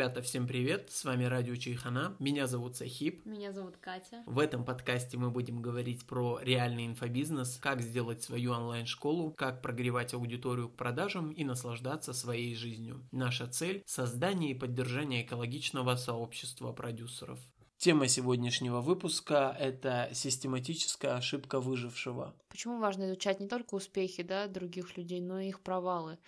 Ребята, всем привет! С вами Радио Чайхана. Меня зовут Сахиб. Меня зовут Катя. В этом подкасте мы будем говорить про реальный инфобизнес, как сделать свою онлайн-школу, как прогревать аудиторию к продажам и наслаждаться своей жизнью. Наша цель – создание и поддержание экологичного сообщества продюсеров. Тема сегодняшнего выпуска – это систематическая ошибка выжившего. Почему важно изучать не только успехи да, других людей, но и их провалы?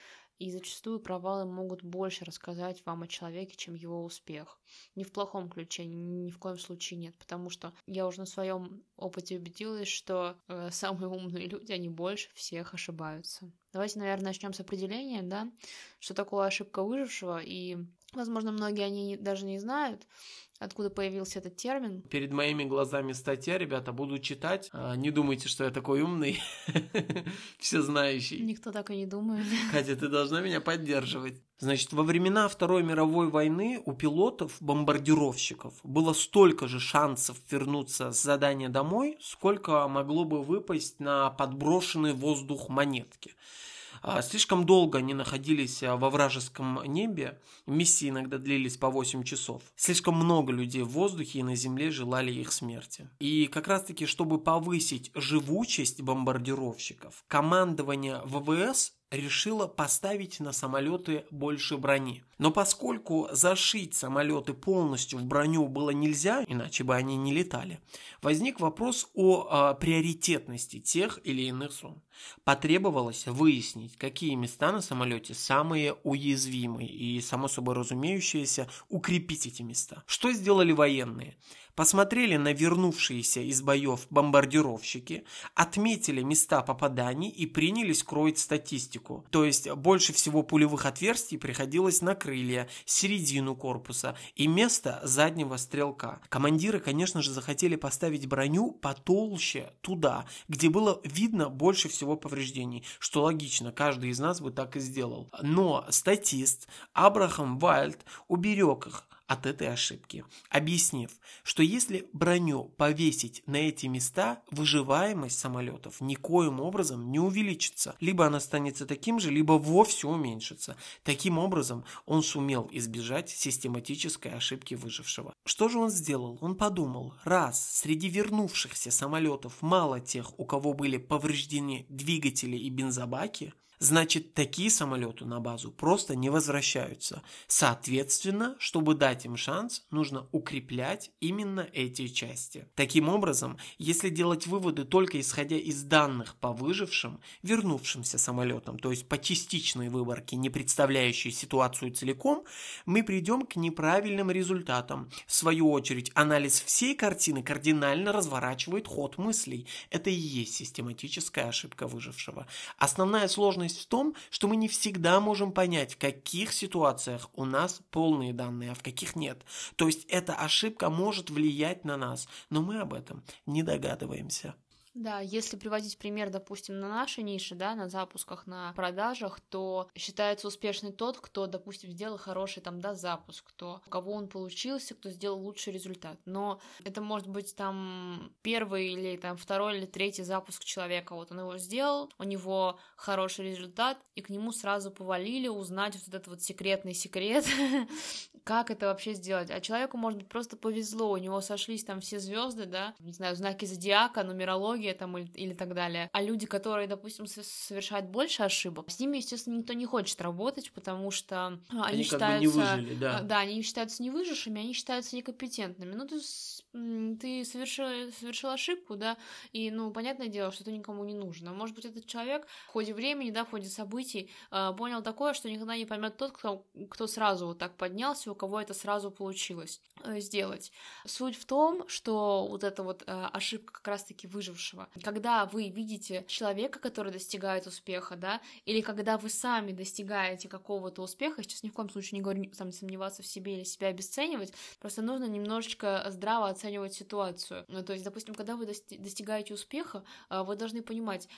И зачастую провалы могут больше рассказать вам о человеке, чем его успех. Не в плохом ключе, ни в коем случае нет, потому что я уже на своем опыте убедилась, что э, самые умные люди, они больше всех ошибаются. Давайте, наверное, начнем с определения, да, что такое ошибка выжившего, и, возможно, многие они даже не знают, откуда появился этот термин. Перед моими глазами статья, ребята, буду читать. А, не думайте, что я такой умный, все знающий. Никто так и не думает. Катя, ты должна меня поддерживать. Значит, во времена Второй мировой войны у пилотов, бомбардировщиков, было столько же шансов вернуться с задания домой, сколько могло бы выпасть на подброшенный воздух монетки. А, слишком долго они находились а, во вражеском небе, миссии иногда длились по 8 часов. Слишком много людей в воздухе и на земле желали их смерти. И как раз таки, чтобы повысить живучесть бомбардировщиков, командование ВВС решила поставить на самолеты больше брони. Но поскольку зашить самолеты полностью в броню было нельзя, иначе бы они не летали, возник вопрос о, о приоритетности тех или иных зон. Потребовалось выяснить, какие места на самолете самые уязвимые и, само собой разумеющееся, укрепить эти места. Что сделали военные? посмотрели на вернувшиеся из боев бомбардировщики, отметили места попаданий и принялись кроить статистику. То есть больше всего пулевых отверстий приходилось на крылья, середину корпуса и место заднего стрелка. Командиры, конечно же, захотели поставить броню потолще туда, где было видно больше всего повреждений, что логично, каждый из нас бы так и сделал. Но статист Абрахам Вайлд уберег их от этой ошибки, объяснив, что если броню повесить на эти места, выживаемость самолетов никоим образом не увеличится. Либо она останется таким же, либо вовсе уменьшится. Таким образом, он сумел избежать систематической ошибки выжившего. Что же он сделал? Он подумал, раз среди вернувшихся самолетов мало тех, у кого были повреждены двигатели и бензобаки, значит такие самолеты на базу просто не возвращаются. Соответственно, чтобы дать им шанс, нужно укреплять именно эти части. Таким образом, если делать выводы только исходя из данных по выжившим, вернувшимся самолетам, то есть по частичной выборке, не представляющей ситуацию целиком, мы придем к неправильным результатам. В свою очередь, анализ всей картины кардинально разворачивает ход мыслей. Это и есть систематическая ошибка выжившего. Основная сложность сложность в том, что мы не всегда можем понять, в каких ситуациях у нас полные данные, а в каких нет. То есть эта ошибка может влиять на нас, но мы об этом не догадываемся. Да, если приводить пример, допустим, на нашей нише, да, на запусках, на продажах, то считается успешный тот, кто, допустим, сделал хороший там, да, запуск, кто, у кого он получился, кто сделал лучший результат. Но это может быть там первый или там второй или третий запуск человека. Вот он его сделал, у него хороший результат, и к нему сразу повалили узнать вот этот вот секретный секрет, как это вообще сделать. А человеку, может быть, просто повезло, у него сошлись там все звезды, да, не знаю, знаки зодиака, нумерология, там или, или так далее. А люди, которые, допустим, совершают больше ошибок, с ними, естественно, никто не хочет работать, потому что они, они считаются... Как бы не выжили, да. Да, они считаются невыжившими, они считаются некомпетентными. Ну, ты, ты совершил, совершил ошибку, да, и, ну, понятное дело, что это никому не нужно. Может быть, этот человек в ходе времени, да, в ходе событий э, понял такое, что никогда не поймет тот, кто, кто сразу вот так поднялся, у кого это сразу получилось сделать. Суть в том, что вот эта вот э, ошибка как раз-таки выжившего. Когда вы видите человека, который достигает успеха, да, или когда вы сами достигаете какого-то успеха, сейчас ни в коем случае не говорю там сомневаться в себе или себя обесценивать, просто нужно немножечко здраво оценивать ситуацию. Ну, то есть, допустим, когда вы достигаете успеха, а, вы должны понимать,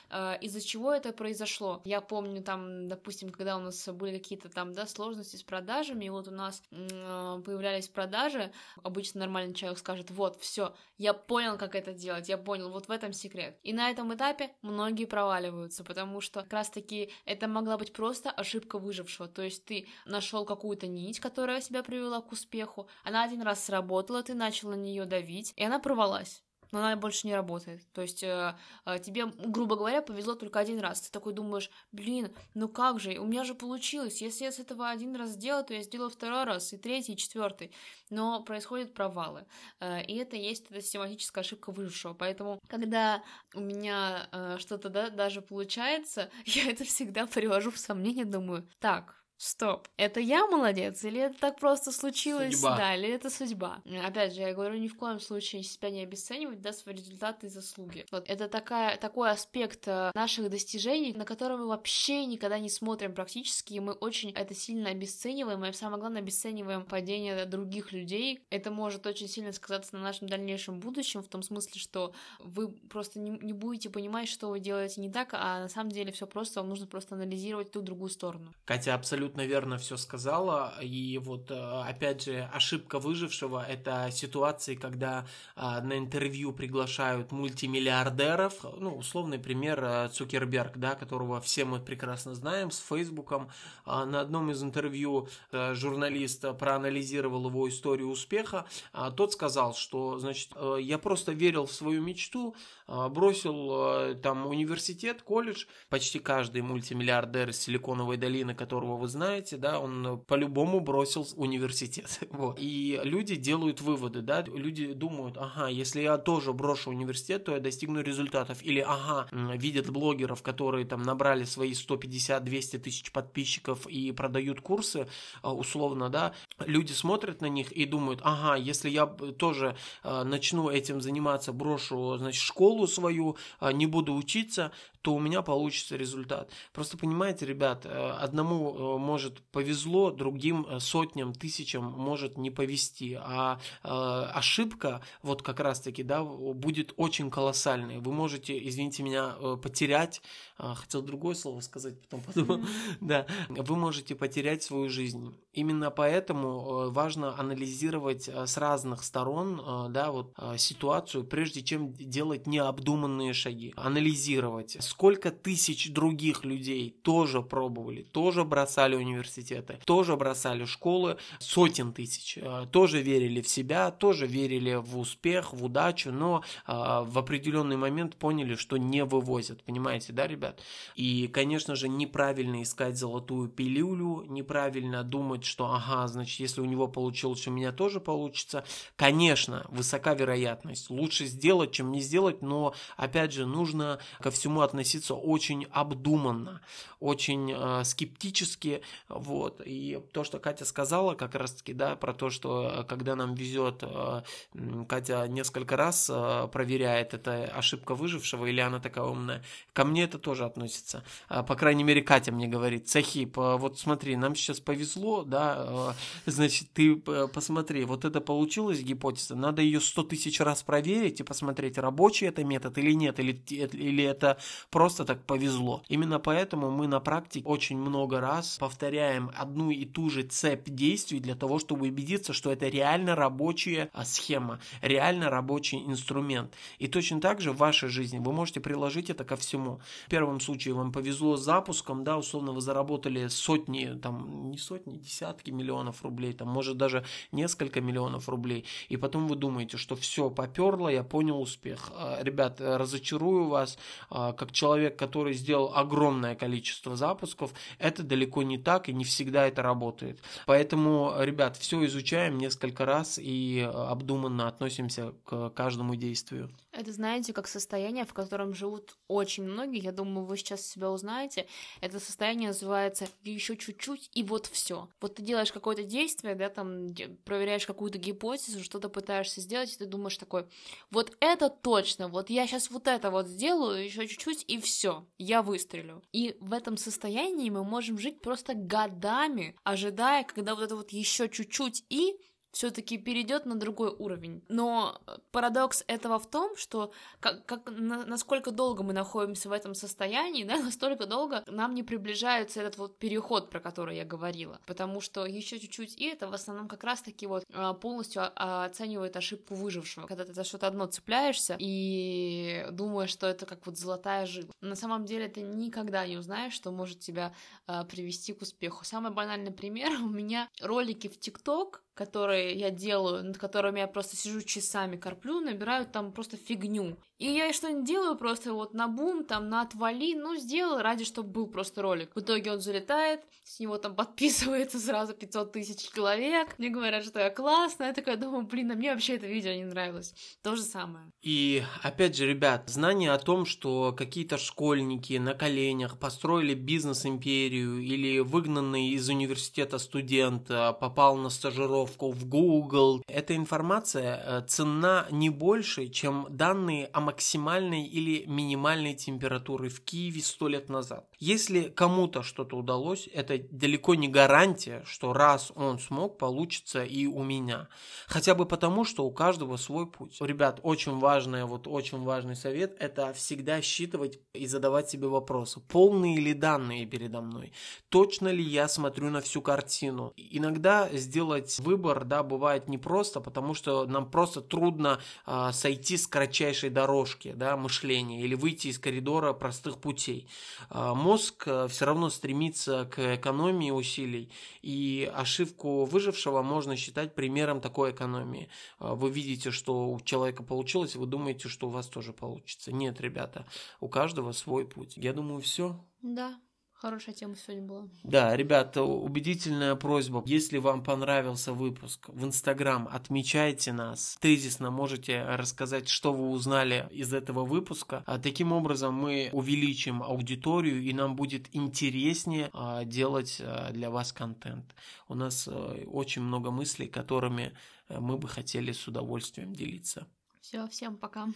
из-за чего это произошло. Я помню там, допустим, когда у нас были какие-то там, да, сложности с продажами, и вот у нас э, появлялись в продаже, обычно нормальный человек скажет, вот, все, я понял, как это делать, я понял, вот в этом секрет. И на этом этапе многие проваливаются, потому что как раз-таки это могла быть просто ошибка выжившего, то есть ты нашел какую-то нить, которая себя привела к успеху, она один раз сработала, ты начал на нее давить, и она порвалась но она больше не работает. То есть э, э, тебе, грубо говоря, повезло только один раз. Ты такой думаешь, блин, ну как же, у меня же получилось. Если я с этого один раз сделаю, то я сделаю второй раз, и третий, и четвертый. Но происходят провалы. Э, и это есть эта систематическая ошибка выжившего. Поэтому, когда у меня э, что-то да, даже получается, я это всегда привожу в сомнение, думаю, так, Стоп, это я молодец, или это так просто случилось? Судьба. Да, или это судьба? Опять же, я говорю, ни в коем случае себя не обесценивать, да, свои результаты и заслуги. Вот, это такая, такой аспект э, наших достижений, на который мы вообще никогда не смотрим практически, и мы очень это сильно обесцениваем, и самое главное, обесцениваем падение других людей. Это может очень сильно сказаться на нашем дальнейшем будущем, в том смысле, что вы просто не, не будете понимать, что вы делаете не так, а на самом деле все просто, вам нужно просто анализировать ту другую сторону. Катя абсолютно верно все сказала. И вот, э, опять же, ошибка выжившего – это ситуации, когда а, на интервью приглашают мультимиллиардеров. Ну, условный пример э, Цукерберг, да, которого все мы прекрасно знаем, с Фейсбуком. А, на одном из интервью э, журналист проанализировал его историю успеха. А, тот сказал, что, значит, я просто верил в свою мечту, бросил там университет, колледж. Почти каждый мультимиллиардер из Силиконовой долины, которого вы знаете, да, он по-любому бросил университет. Вот. И люди делают выводы, да, люди думают, ага, если я тоже брошу университет, то я достигну результатов. Или, ага, видят блогеров, которые там набрали свои 150-200 тысяч подписчиков и продают курсы, а, условно, да, люди смотрят на них и думают, ага, если я тоже а, начну этим заниматься, брошу, значит, школу свою, а, не буду учиться, то у меня получится результат. Просто понимаете, ребят, э, одному э, может повезло, другим э, сотням, тысячам может не повезти, а ошибка вот как раз-таки, да, будет очень колоссальной. Вы можете, извините меня, потерять, хотел другое слово сказать, потом подумал, да, вы можете потерять свою жизнь. Именно поэтому важно анализировать с разных сторон, да, вот ситуацию, прежде чем делать необдуманные шаги. Анализировать, сколько тысяч других людей тоже пробовали, тоже бросали университеты, тоже бросали школы, сотен тысяч, э, тоже верили в себя, тоже верили в успех, в удачу, но э, в определенный момент поняли, что не вывозят, понимаете, да, ребят? И, конечно же, неправильно искать золотую пилюлю, неправильно думать, что, ага, значит, если у него получилось, у меня тоже получится. Конечно, высока вероятность. Лучше сделать, чем не сделать, но, опять же, нужно ко всему относиться относиться очень обдуманно, очень э, скептически, вот, и то, что Катя сказала как раз-таки, да, про то, что э, когда нам везет, э, Катя несколько раз э, проверяет, это ошибка выжившего или она такая умная, ко мне это тоже относится, э, по крайней мере, Катя мне говорит, Сахип, э, вот смотри, нам сейчас повезло, да, э, значит, ты э, посмотри, вот это получилось гипотеза, надо ее сто тысяч раз проверить и посмотреть, рабочий это метод или нет, или, или это просто так повезло. Именно поэтому мы на практике очень много раз повторяем одну и ту же цепь действий для того, чтобы убедиться, что это реально рабочая а, схема, реально рабочий инструмент. И точно так же в вашей жизни вы можете приложить это ко всему. В первом случае вам повезло с запуском, да, условно вы заработали сотни, там, не сотни, десятки миллионов рублей, там, может даже несколько миллионов рублей, и потом вы думаете, что все, поперло, я понял успех. А, ребят, разочарую вас, а, как человек, который сделал огромное количество запусков, это далеко не так и не всегда это работает. Поэтому, ребят, все изучаем несколько раз и э, обдуманно относимся к каждому действию. Это, знаете, как состояние, в котором живут очень многие. Я думаю, вы сейчас себя узнаете. Это состояние называется еще чуть-чуть, и вот все. Вот ты делаешь какое-то действие, да, там проверяешь какую-то гипотезу, что-то пытаешься сделать, и ты думаешь такой, вот это точно, вот я сейчас вот это вот сделаю, еще чуть-чуть, и все, я выстрелю. И в этом состоянии мы можем жить просто годами, ожидая, когда вот это вот еще чуть-чуть и все-таки перейдет на другой уровень. Но парадокс этого в том, что как, как, на, насколько долго мы находимся в этом состоянии, да, настолько долго нам не приближается этот вот переход, про который я говорила. Потому что еще чуть-чуть, и это в основном как раз-таки вот а, полностью оценивает ошибку выжившего. Когда ты за что-то одно цепляешься и думаешь, что это как вот золотая жила. На самом деле ты никогда не узнаешь, что может тебя а, привести к успеху. Самый банальный пример у меня ролики в ТикТок, которые я делаю, над которыми я просто сижу часами, корплю, набирают там просто фигню. И я что-нибудь делаю просто вот на бум, там, на отвали, ну, сделал ради, чтобы был просто ролик. В итоге он залетает, с него там подписывается сразу 500 тысяч человек, мне говорят, что я классная, я такая думаю, блин, а мне вообще это видео не нравилось. То же самое. И, опять же, ребят, знание о том, что какие-то школьники на коленях построили бизнес-империю или выгнанный из университета студент попал на стажировку в Google, эта информация э, ценна не больше, чем данные о максимальной или минимальной температуры в Киеве сто лет назад. Если кому-то что-то удалось, это далеко не гарантия, что раз он смог, получится и у меня. Хотя бы потому, что у каждого свой путь. Ребят, очень важный, вот очень важный совет – это всегда считывать и задавать себе вопросы. Полные ли данные передо мной? Точно ли я смотрю на всю картину? Иногда сделать выбор, да, бывает непросто, потому что нам просто трудно э, сойти с кратчайшей дорожки да, мышления или выйти из коридора простых путей. А, мозг э, все равно стремится к экономии усилий, и ошибку выжившего можно считать примером такой экономии. А, вы видите, что у человека получилось, вы думаете, что у вас тоже получится. Нет, ребята, у каждого свой путь. Я думаю, все. Да. Хорошая тема сегодня была. Да, ребята, убедительная просьба. Если вам понравился выпуск, в Инстаграм отмечайте нас. Тезисно можете рассказать, что вы узнали из этого выпуска. А таким образом мы увеличим аудиторию, и нам будет интереснее а, делать а, для вас контент. У нас очень много мыслей, которыми мы бы хотели с удовольствием делиться. Все, всем пока.